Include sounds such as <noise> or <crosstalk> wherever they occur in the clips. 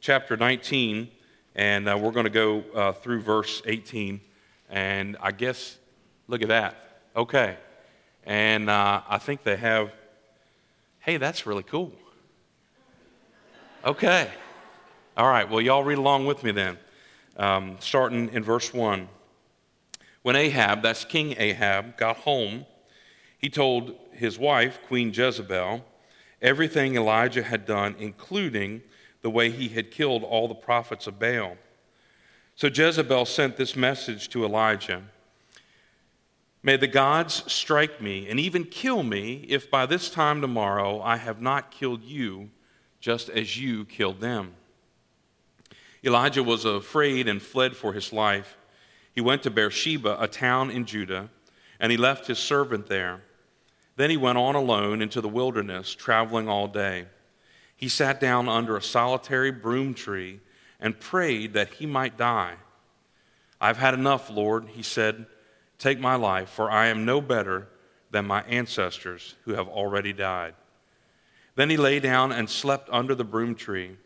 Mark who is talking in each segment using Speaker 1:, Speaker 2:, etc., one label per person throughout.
Speaker 1: chapter 19, and uh, we're going to go uh, through verse 18. And I guess, look at that. Okay. And uh, I think they have, hey, that's really cool. Okay. All right. Well, y'all read along with me then. Um, starting in verse 1. When Ahab, that's King Ahab, got home, he told his wife, Queen Jezebel, everything Elijah had done, including the way he had killed all the prophets of Baal. So Jezebel sent this message to Elijah May the gods strike me and even kill me if by this time tomorrow I have not killed you, just as you killed them. Elijah was afraid and fled for his life. He went to Beersheba, a town in Judah, and he left his servant there. Then he went on alone into the wilderness, traveling all day. He sat down under a solitary broom tree and prayed that he might die. I've had enough, Lord, he said. Take my life, for I am no better than my ancestors who have already died. Then he lay down and slept under the broom tree.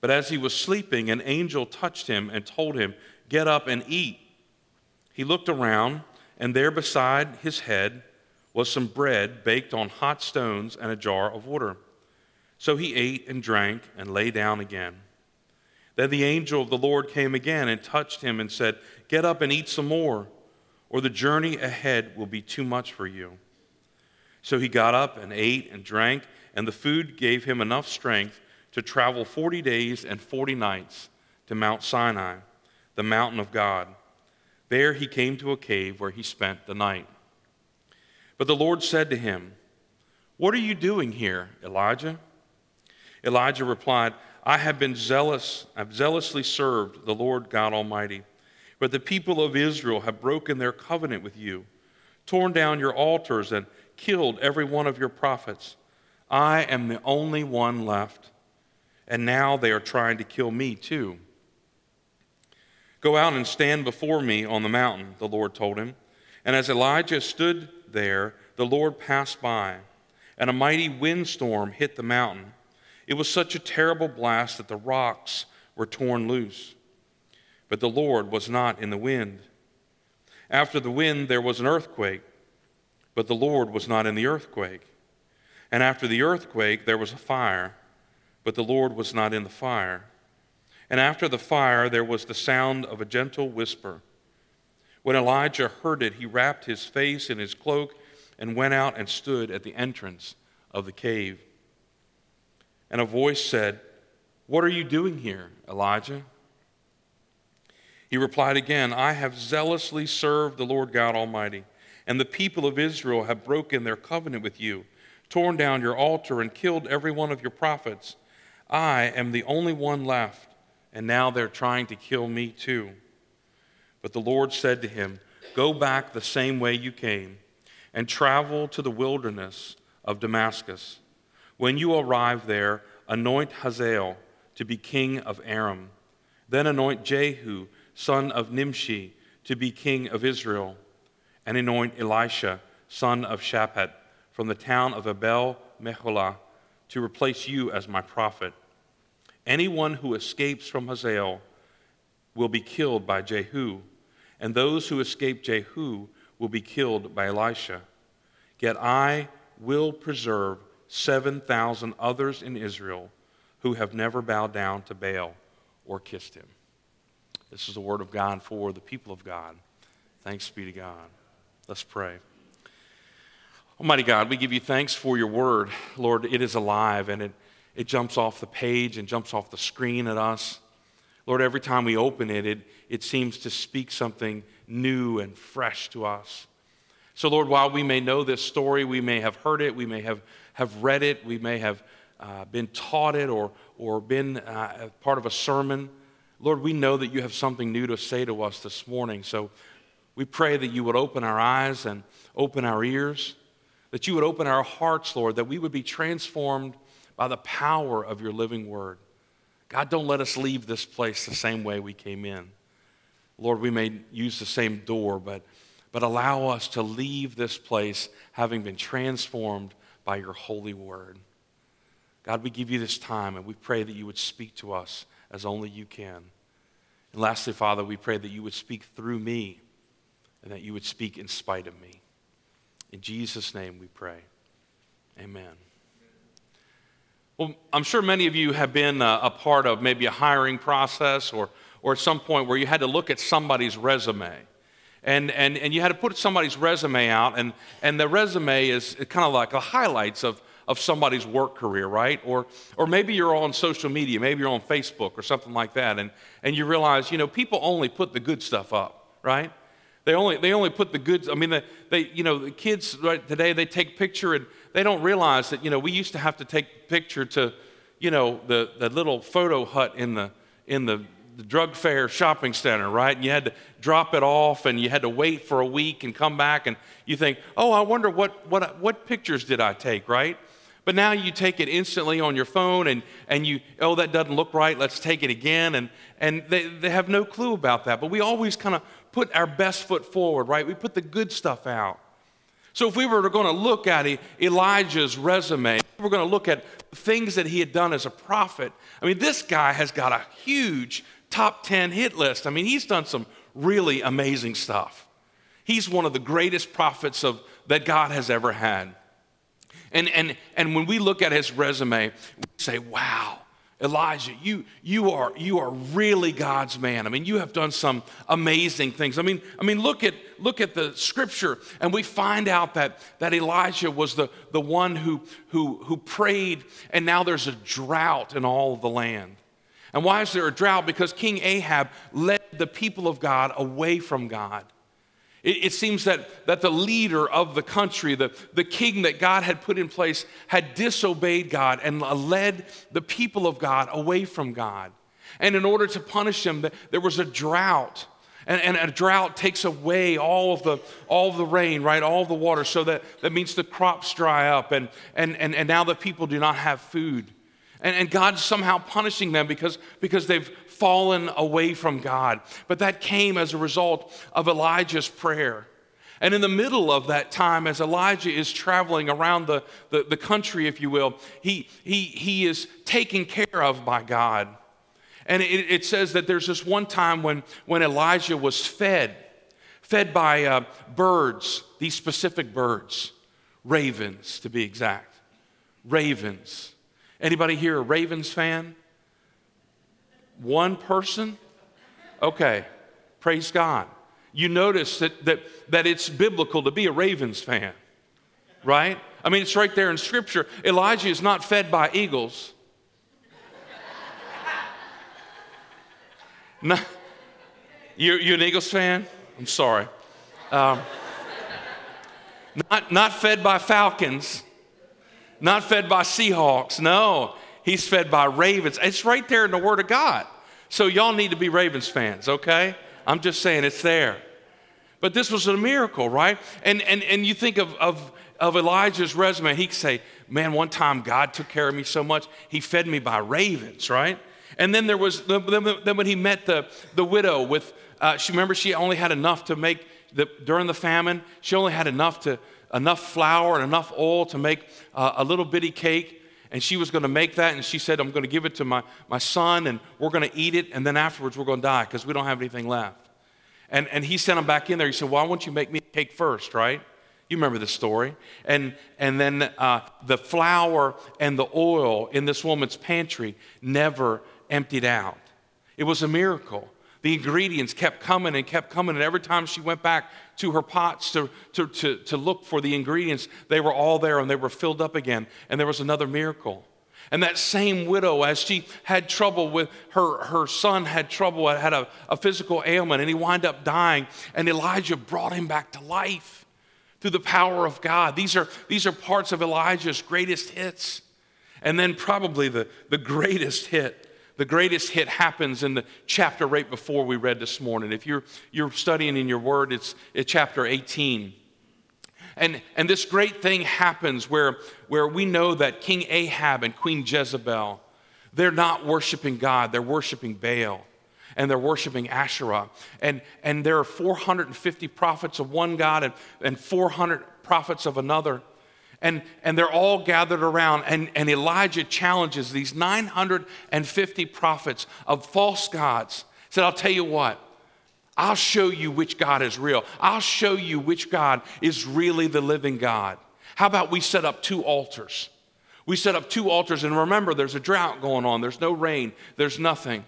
Speaker 1: But as he was sleeping, an angel touched him and told him, Get up and eat. He looked around, and there beside his head was some bread baked on hot stones and a jar of water. So he ate and drank and lay down again. Then the angel of the Lord came again and touched him and said, Get up and eat some more, or the journey ahead will be too much for you. So he got up and ate and drank, and the food gave him enough strength to travel 40 days and 40 nights to Mount Sinai, the mountain of God. There he came to a cave where he spent the night. But the Lord said to him, What are you doing here, Elijah? Elijah replied, I have been zealous, I've zealously served the Lord God Almighty. But the people of Israel have broken their covenant with you, torn down your altars, and killed every one of your prophets. I am the only one left, and now they are trying to kill me too. Go out and stand before me on the mountain, the Lord told him. And as Elijah stood there, the Lord passed by, and a mighty windstorm hit the mountain. It was such a terrible blast that the rocks were torn loose. But the Lord was not in the wind. After the wind, there was an earthquake, but the Lord was not in the earthquake. And after the earthquake, there was a fire, but the Lord was not in the fire. And after the fire, there was the sound of a gentle whisper. When Elijah heard it, he wrapped his face in his cloak and went out and stood at the entrance of the cave. And a voice said, What are you doing here, Elijah? He replied again, I have zealously served the Lord God Almighty, and the people of Israel have broken their covenant with you, torn down your altar, and killed every one of your prophets. I am the only one left, and now they're trying to kill me too. But the Lord said to him, Go back the same way you came, and travel to the wilderness of Damascus. When you arrive there, anoint Hazael to be king of Aram. Then anoint Jehu, son of Nimshi, to be king of Israel. And anoint Elisha, son of Shaphat, from the town of Abel Meholah, to replace you as my prophet. Anyone who escapes from Hazael will be killed by Jehu, and those who escape Jehu will be killed by Elisha. Yet I will preserve 7,000 others in Israel who have never bowed down to Baal or kissed him. This is the word of God for the people of God. Thanks be to God. Let's pray. Almighty God, we give you thanks for your word. Lord, it is alive and it, it jumps off the page and jumps off the screen at us. Lord, every time we open it, it, it seems to speak something new and fresh to us. So, Lord, while we may know this story, we may have heard it, we may have have read it, we may have uh, been taught it or, or been uh, part of a sermon. Lord, we know that you have something new to say to us this morning. So we pray that you would open our eyes and open our ears, that you would open our hearts, Lord, that we would be transformed by the power of your living word. God, don't let us leave this place the same way we came in. Lord, we may use the same door, but, but allow us to leave this place having been transformed by your holy word. God, we give you this time and we pray that you would speak to us as only you can. And lastly, Father, we pray that you would speak through me and that you would speak in spite of me. In Jesus' name we pray. Amen. Well, I'm sure many of you have been uh, a part of maybe a hiring process or, or at some point where you had to look at somebody's resume. And, and, and you had to put somebody's resume out, and, and the resume is kind of like the highlights of, of somebody's work career, right? Or, or maybe you're on social media, maybe you're on Facebook or something like that, and, and you realize, you know, people only put the good stuff up, right? They only, they only put the good, I mean, they, they, you know, the kids right today, they take picture and they don't realize that, you know, we used to have to take picture to, you know, the, the little photo hut in the, in the, the drug fair shopping center, right? And you had to drop it off and you had to wait for a week and come back and you think, oh, I wonder what, what, what pictures did I take, right? But now you take it instantly on your phone and, and you, oh, that doesn't look right, let's take it again. And, and they, they have no clue about that. But we always kind of put our best foot forward, right? We put the good stuff out. So if we were going to look at Elijah's resume, we're going to look at things that he had done as a prophet. I mean, this guy has got a huge top 10 hit list. I mean, he's done some really amazing stuff. He's one of the greatest prophets of, that God has ever had. And, and, and when we look at his resume, we say, wow, Elijah, you, you, are, you are really God's man. I mean, you have done some amazing things. I mean, I mean look, at, look at the scripture, and we find out that, that Elijah was the, the one who, who, who prayed, and now there's a drought in all of the land. And why is there a drought? Because King Ahab led the people of God away from God. It, it, seems that, that the leader of the country, the, the king that God had put in place, had disobeyed God and led the people of God away from God. And in order to punish him, there was a drought. And, and a drought takes away all of the, all of the rain, right? All the water. So that, that means the crops dry up, and, and, and, and now the people do not have food. And, and God's somehow punishing them because, because they've fallen away from God. But that came as a result of Elijah's prayer. And in the middle of that time, as Elijah is traveling around the, the, the, country, if you will, he, he, he is taken care of by God. And it, it says that there's this one time when, when Elijah was fed, fed by uh, birds, these specific birds, ravens to be exact. Ravens. Anybody here a Ravens fan? One person? Okay, praise God. You notice that, that, that it's biblical to be a Ravens fan, right? I mean, it's right there in Scripture. Elijah is not fed by eagles. <laughs> No, you, you an Eagles fan? I'm sorry. Um, <laughs> not, not fed by falcons, not fed by Seahawks. No, he's fed by ravens. It's right there in the Word of God. So y'all need to be Ravens fans, okay? I'm just saying it's there. But this was a miracle, right? And, and, and you think of, of, of Elijah's resume, he could say, Man, one time God took care of me so much, he fed me by ravens, right? And then there was, then when he met the, the widow with, uh, she remember she only had enough to make, the, during the famine, she only had enough to, enough flour and enough oil to make uh, a little bitty cake. And she was going to make that and she said i'm going to give it to my, my son and we're going to eat it and then afterwards we're going to die because we don't have anything left. And, and he sent him back in there. He said why won't you make me a cake first right? You remember the story. And, and then uh, the flour and the oil in this woman's pantry never emptied out. It was a miracle the ingredients kept coming and kept coming. And every time she went back to her pots to, to, to, to look for the ingredients, they were all there and they were filled up again. And there was another miracle. And that same widow, as she had trouble with her, her son, had trouble, had a, a physical ailment, and he wound up dying. And Elijah brought him back to life through the power of God. These are, these are parts of Elijah's greatest hits. And then, probably the, the greatest hit the greatest hit happens in the chapter right before we read this morning. If you're, you're studying in your word, it's, it's chapter 18. And, and this great thing happens where, where we know that King Ahab and Queen Jezebel, they're not worshiping God, they're worshiping Baal and they're worshiping Asherah. And, and there are 450 prophets of one God and, and 400 prophets of another. And, and they're all gathered around, and, and Elijah challenges these 950 prophets of false gods. He said, I'll tell you what, I'll show you which God is real. I'll show you which God is really the living God. How about we set up two altars? We set up two altars, and remember, there's a drought going on, there's no rain, there's nothing.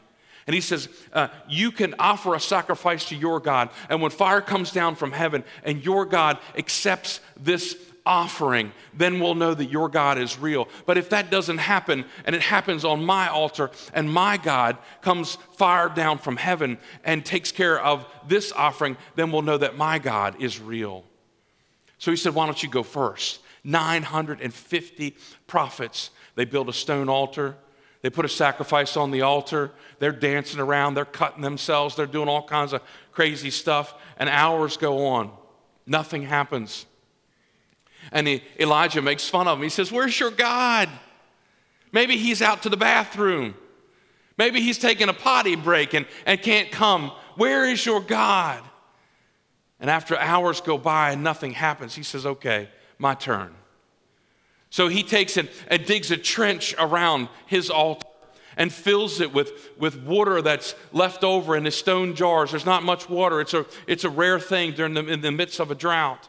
Speaker 1: And he says, uh, You can offer a sacrifice to your God, and when fire comes down from heaven and your God accepts this offering, then we'll know that your God is real. But if that doesn't happen, and it happens on my altar, and my God comes fire down from heaven and takes care of this offering, then we'll know that my God is real. So he said, Why don't you go first? 950 prophets. They build a stone altar. They put a sacrifice on the altar. They're dancing around. They're cutting themselves. They're doing all kinds of crazy stuff. And hours go on. Nothing happens. And he, Elijah makes fun of him. He says, Where's your God? Maybe he's out to the bathroom. Maybe he's taking a potty break and, and can't come. Where is your God? And after hours go by and nothing happens, he says, Okay, my turn. So he takes it and digs a trench around his altar and fills it with, with water that's left over in the stone jars. There's not much water, it's a, it's a rare thing during the, in the midst of a drought.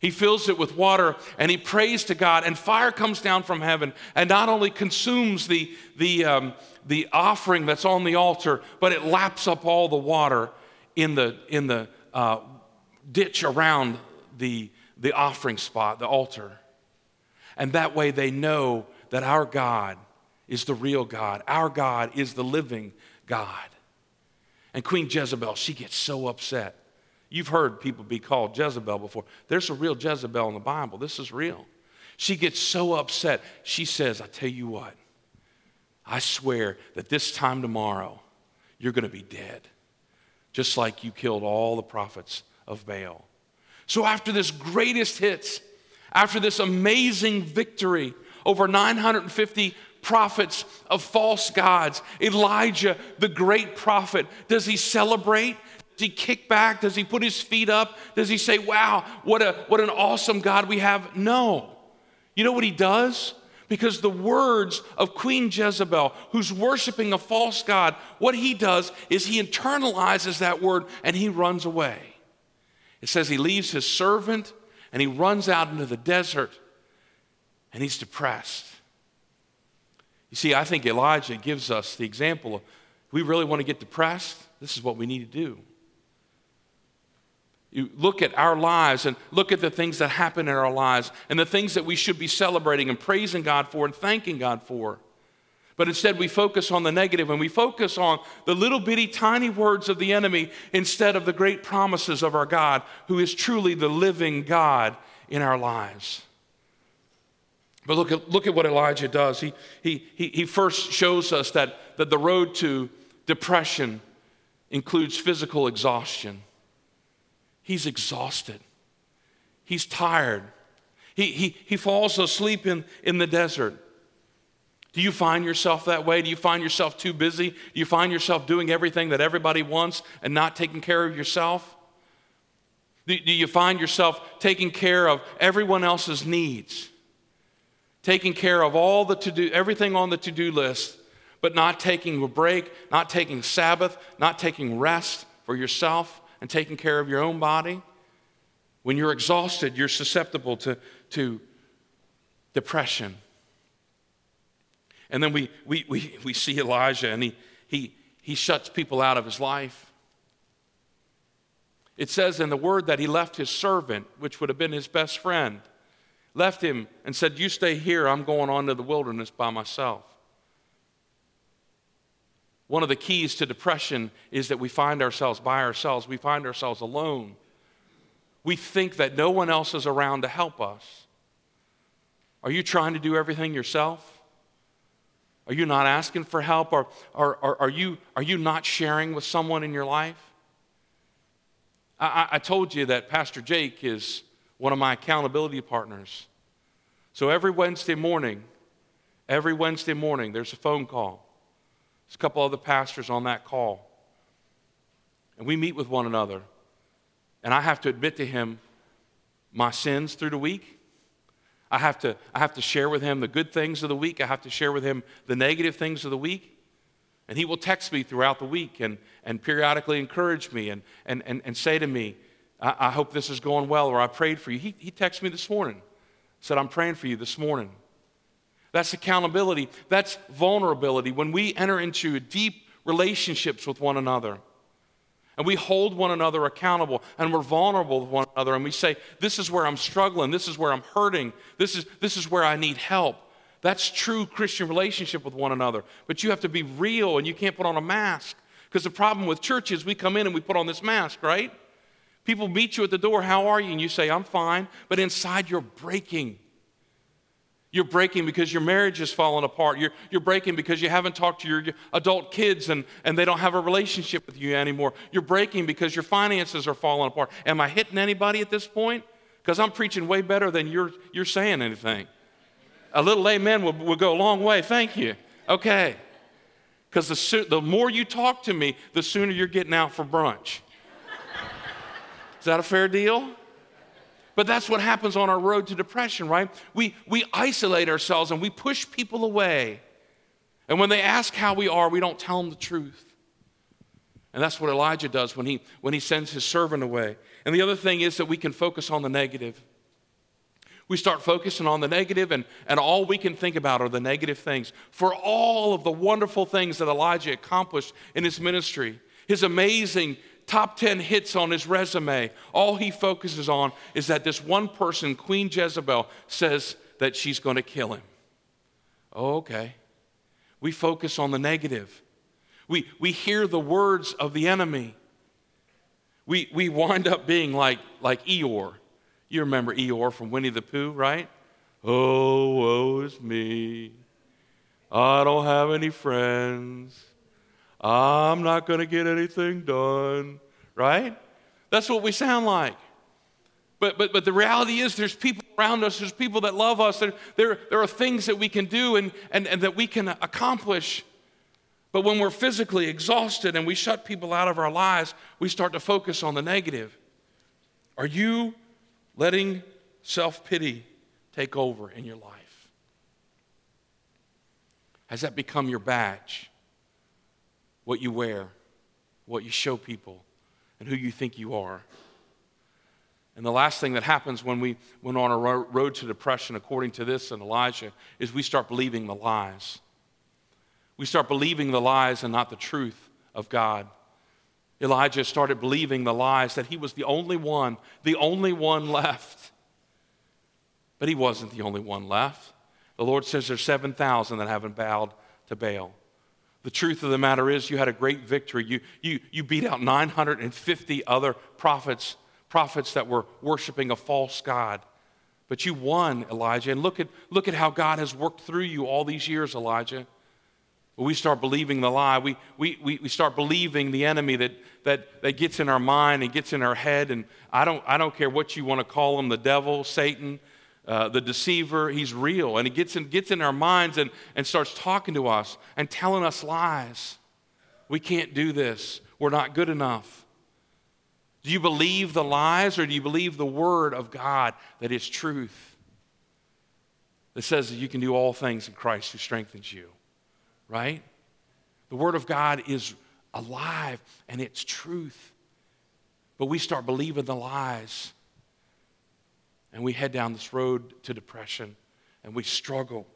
Speaker 1: He fills it with water and he prays to God, and fire comes down from heaven and not only consumes the, the, um, the offering that's on the altar, but it laps up all the water in the, in the uh, ditch around the, the offering spot, the altar. And that way they know that our God is the real God. Our God is the living God. And Queen Jezebel, she gets so upset. You've heard people be called Jezebel before. There's a real Jezebel in the Bible. This is real. She gets so upset. She says, I tell you what, I swear that this time tomorrow, you're going to be dead, just like you killed all the prophets of Baal. So, after this greatest hits, after this amazing victory over 950 prophets of false gods, Elijah, the great prophet, does he celebrate? Does he kick back? Does he put his feet up? Does he say, Wow, what, a, what an awesome God we have? No. You know what he does? Because the words of Queen Jezebel, who's worshiping a false God, what he does is he internalizes that word and he runs away. It says he leaves his servant and he runs out into the desert and he's depressed. You see, I think Elijah gives us the example of we really want to get depressed, this is what we need to do. You look at our lives and look at the things that happen in our lives and the things that we should be celebrating and praising God for and thanking God for. But instead, we focus on the negative and we focus on the little bitty tiny words of the enemy instead of the great promises of our God, who is truly the living God in our lives. But look at, look at what Elijah does. He, he, he, he first shows us that, that the road to depression includes physical exhaustion. He's exhausted, he's tired. He, he, he falls asleep in, in the desert. Do you find yourself that way? Do you find yourself too busy? Do you find yourself doing everything that everybody wants and not taking care of yourself? Do, you find yourself taking care of everyone else's needs? Taking care of all the to do, everything on the to do list, but not taking a break, not taking Sabbath, not taking rest for yourself and taking care of your own body? When you're exhausted, you're susceptible to, to depression and then we, we, we, we see Elijah and he, he, he shuts people out of his life. It says in the word that he left his servant, which would have been his best friend, left him and said, You stay here, I'm going on to the wilderness by myself. One of the keys to depression is that we find ourselves by ourselves, we find ourselves alone. We think that no one else is around to help us. Are you trying to do everything yourself? Are you not asking for help? Or, or, or are, you, are you not sharing with someone in your life? I, I told you that Pastor Jake is one of my accountability partners. So every Wednesday morning, every Wednesday morning, there's a phone call. There's a couple other pastors on that call. And we meet with one another. And I have to admit to him my sins through the week. I have, to, I have to share with him the good things of the week. I have to share with him the negative things of the week. And he will text me throughout the week and, and periodically encourage me and, and, and, and say to me, I, I hope this is going well, or I prayed for you. He, he texted me this morning, said, I'm praying for you this morning. That's accountability. That's vulnerability. When we enter into deep relationships with one another, and we hold one another accountable and we're vulnerable with one another and we say, This is where I'm struggling, this is where I'm hurting, this is, this is where I need help. That's true Christian relationship with one another. But you have to be real and you can't put on a mask. Because the problem with church is we come in and we put on this mask, right? People meet you at the door, How are you? And you say, I'm fine. But inside you're breaking. You're breaking because your marriage is falling apart. You're, you're breaking because you haven't talked to your adult kids and, and they don't have a relationship with you anymore. You're breaking because your finances are falling apart. Am I hitting anybody at this point? Because I'm preaching way better than you're, you're saying anything. A little amen will, will go a long way. Thank you. Okay. Because the, the more you talk to me, the sooner you're getting out for brunch. Is that a fair deal? But that's what happens on our road to depression, right? We, we isolate ourselves and we push people away. And when they ask how we are, we don't tell them the truth. And that's what Elijah does when he, when he sends his servant away. And the other thing is that we can focus on the negative. We start focusing on the negative, and, and all we can think about are the negative things. For all of the wonderful things that Elijah accomplished in his ministry, his amazing top 10 hits on his resume. All he focuses on is that this one person, Queen Jezebel, says that she's going to kill him. Oh, okay. We focus on the negative. We, we hear the words of the enemy. We, we wind up being like, like Eeyore. You remember Eeyore from Winnie the Pooh, right? Oh, woe is me. I don't have any friends. I'm not going to get anything done, right? That's what we sound like. But, but, but the reality is, there's people around us, there's people that love us, there, there, there are things that we can do and, and, and that we can accomplish. But when we're physically exhausted and we shut people out of our lives, we start to focus on the negative. Are you letting self pity take over in your life? Has that become your badge? What you wear, what you show people, and who you think you are. And the last thing that happens when we went on a road to depression, according to this and Elijah, is we start believing the lies. We start believing the lies and not the truth of God. Elijah started believing the lies that he was the only one, the only one left. But he wasn't the only one left. The Lord says there's 7,000 that haven't bowed to Baal. The truth of the matter is, you had a great victory. You, you, you beat out 950 other prophets, prophets that were worshiping a false God. But you won, Elijah. And look at, look at how God has worked through you all these years, Elijah. we start believing the lie. We, we, we, we start believing the enemy that, that, that gets in our mind and gets in our head. And I don't, I don't care what you want to call him the devil, Satan, uh, the deceiver, he's real. And he gets in, gets in our minds and, and starts talking to us and telling us lies. We can't do this. We're not good enough. Do you believe the lies or do you believe the word of God that is truth? That says that you can do all things in Christ who strengthens you, right? The word of God is alive and it's truth. But we start believing the lies and we head down this road to depression and we struggle.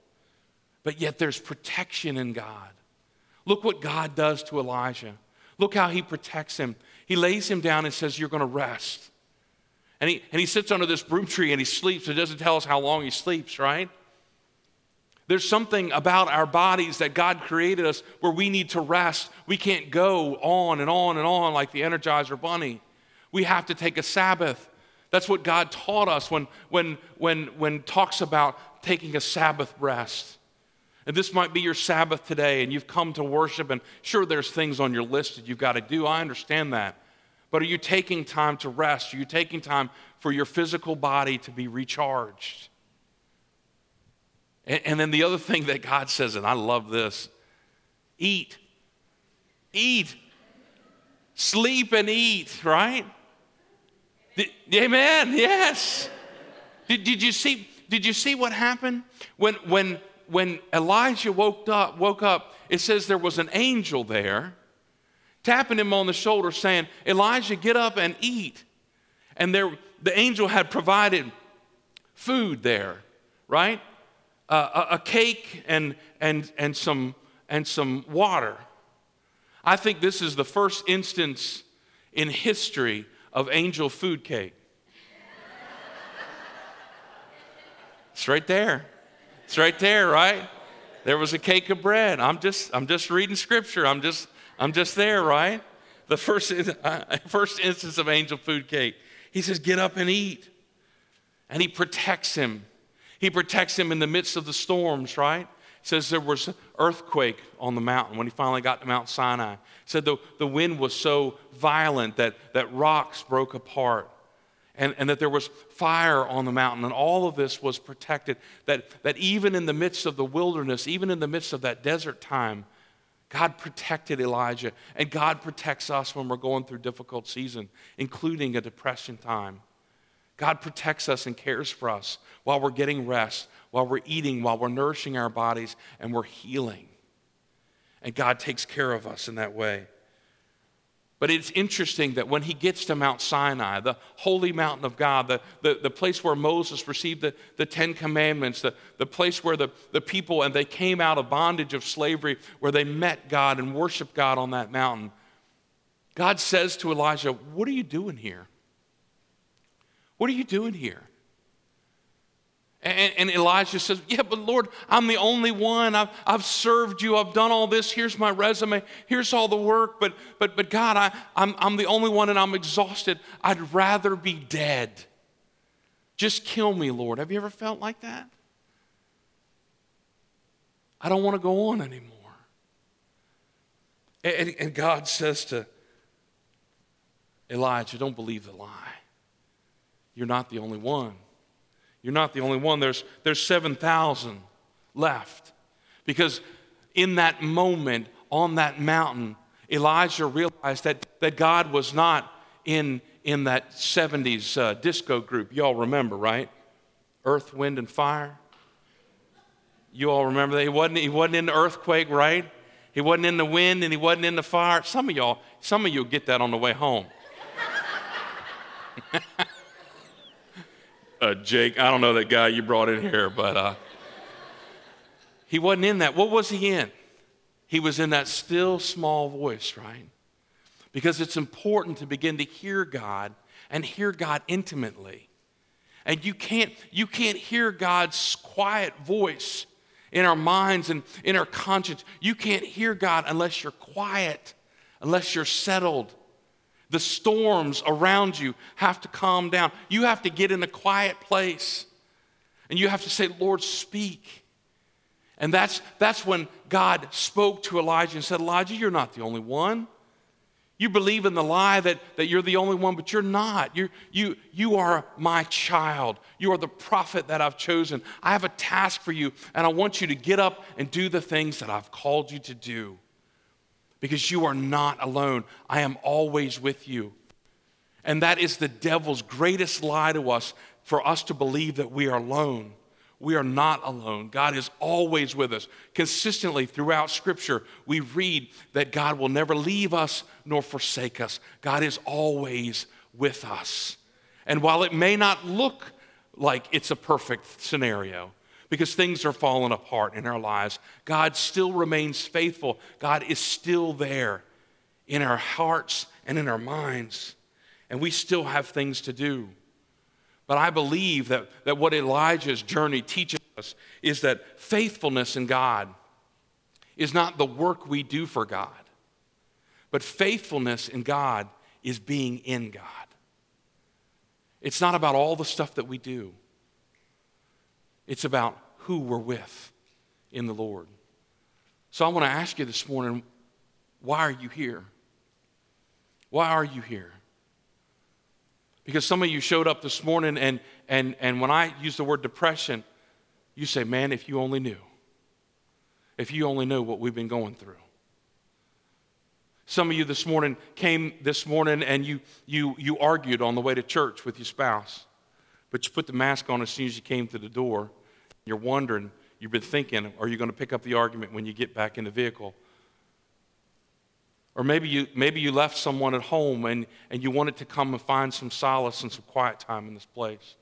Speaker 1: But yet there's protection in God. Look what God does to Elijah. Look how he protects him. He lays him down and says, You're going to rest. And he, and he sits under this broom tree and he sleeps. It doesn't tell us how long he sleeps, right? There's something about our bodies that God created us where we need to rest. We can't go on and on and on like the Energizer Bunny. We have to take a Sabbath. That's what God taught us when, when, when, when talks about taking a Sabbath rest. And this might be your Sabbath today, and you've come to worship, and sure, there's things on your list that you've got to do. I understand that. But are you taking time to rest? Are you taking time for your physical body to be recharged? And, and then the other thing that God says, and I love this eat. Eat. Sleep and eat, right? Amen. Yes. Did, did you see? did you see what happened? When, when, when Elijah woke up, woke up, it says there was an angel there tapping him on the shoulder saying, Elijah, get up and eat. And there, the angel had provided food there, right? Uh, a, a cake and, and, and, some, and some water. I think this is the first instance in history of angel food cake. It's right there. It's right there, right? There was a cake of bread. I'm just, I'm just reading scripture. I'm just, I'm just there, right? The first, <laughs> first instance of angel food cake. He says, Get up and eat. And he protects him. He protects him in the midst of the storms, right? Says there was earthquake on the mountain when he finally got to Mount Sinai. said the, the wind was so violent that, that rocks broke apart and, and that there was fire on the mountain, and all of this was protected. That, that even in the midst of the wilderness, even in the midst of that desert time, God protected Elijah, and God protects us when we're going through difficult season, including a depression time. God protects us and cares for us while we're getting rest, while we're eating, while we're nourishing our bodies, and we're healing. And God takes care of us in that way. But it's interesting that when he gets to Mount Sinai, the holy mountain of God, the, the, the place where Moses received the, the Ten Commandments, the, the place where the, the people and they came out of bondage of slavery, where they met God and worshiped God on that mountain, God says to Elijah, What are you doing here? What are you doing here? And, and, Elijah says, Yeah, but Lord, I'm the only one. I've, I've served you. I've done all this. Here's my resume. Here's all the work. But, but, but God, I, I'm, I'm the only one and I'm exhausted. I'd rather be dead. Just kill me, Lord. Have you ever felt like that? I don't want to go on anymore. And, and God says to Elijah, Don't believe the lie. You're not the only one. You're not the only one. There's, there's 7,000 left. Because in that moment on that mountain, Elijah realized that, that God was not in, in that 70s uh, disco group. You all remember, right? Earth, wind, and fire. You all remember that? He wasn't, he wasn't in the earthquake, right? He wasn't in the wind and he wasn't in the fire. Some of y'all, some of you get that on the way home. <laughs> uh, Jake. I don't know that guy you brought in here, but uh, he wasn't in that. What was he in? He was in that still small voice, right? Because it's important to begin to hear God and hear God intimately. And you can't, you can't hear God's quiet voice in our minds and in our conscience. You can't hear God unless you're quiet, unless you're settled, the storms around you have to calm down. You have to get in a quiet place and you have to say, Lord, speak. And that's, that's when God spoke to Elijah and said, Elijah, you're not the only one. You believe in the lie that, that you're the only one, but you're not. You're, you, you are my child. You are the prophet that I've chosen. I have a task for you, and I want you to get up and do the things that I've called you to do because you are not alone. I am always with you. And that is the devil's greatest lie to us for us to believe that we are alone. We are not alone. God is always with us. Consistently throughout Scripture, we read that God will never leave us nor forsake us. God is always with us. And while it may not look like it's a perfect scenario, because things are falling apart in our lives. God still remains faithful. God is still there in our hearts and in our minds. And we still have things to do. But I believe that, that what Elijah's journey teaches us is that faithfulness in God is not the work we do for God, but faithfulness in God is being in God. It's not about all the stuff that we do. It's about who we're with in the Lord. So I want to ask you this morning why are you here? Why are you here? Because some of you showed up this morning, and, and, and when I use the word depression, you say, Man, if you only knew. If you only knew what we've been going through. Some of you this morning came this morning and you, you, you argued on the way to church with your spouse but you put the mask on as soon as you came to the door. You're wondering, you've been thinking, are you going to pick up the argument when you get back in the vehicle? Or maybe you, maybe you left someone at home and, and you wanted to come and find some solace and some quiet time in this place.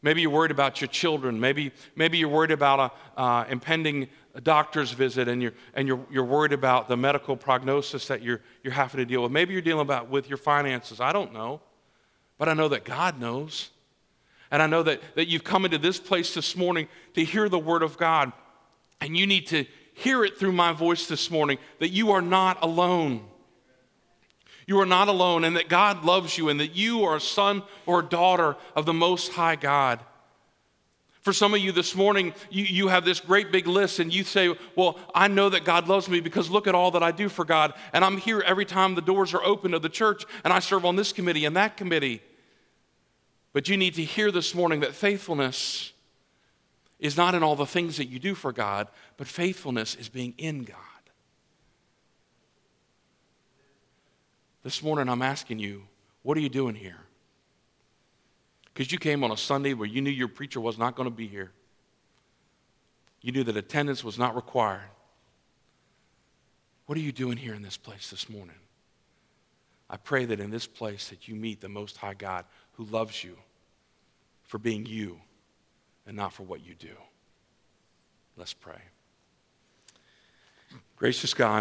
Speaker 1: Maybe you're worried about your children. Maybe, maybe you're worried about a uh, impending doctor's visit and, you're, and you're, you're worried about the medical prognosis that you're, you're having to deal with. Maybe you're dealing about with your finances. I don't know. But I know that God knows. And I know that, that you've come into this place this morning to hear the word of God. And you need to hear it through my voice this morning that you are not alone. You are not alone, and that God loves you, and that you are a son or a daughter of the Most High God. For some of you this morning, you, you have this great big list, and you say, Well, I know that God loves me because look at all that I do for God. And I'm here every time the doors are open of the church, and I serve on this committee and that committee. But you need to hear this morning that faithfulness is not in all the things that you do for God, but faithfulness is being in God. This morning, I'm asking you, what are you doing here? because you came on a Sunday where you knew your preacher was not going to be here. You knew that attendance was not required. What are you doing here in this place this morning? I pray that in this place that you meet the most high God who loves you for being you and not for what you do. Let's pray. Gracious God,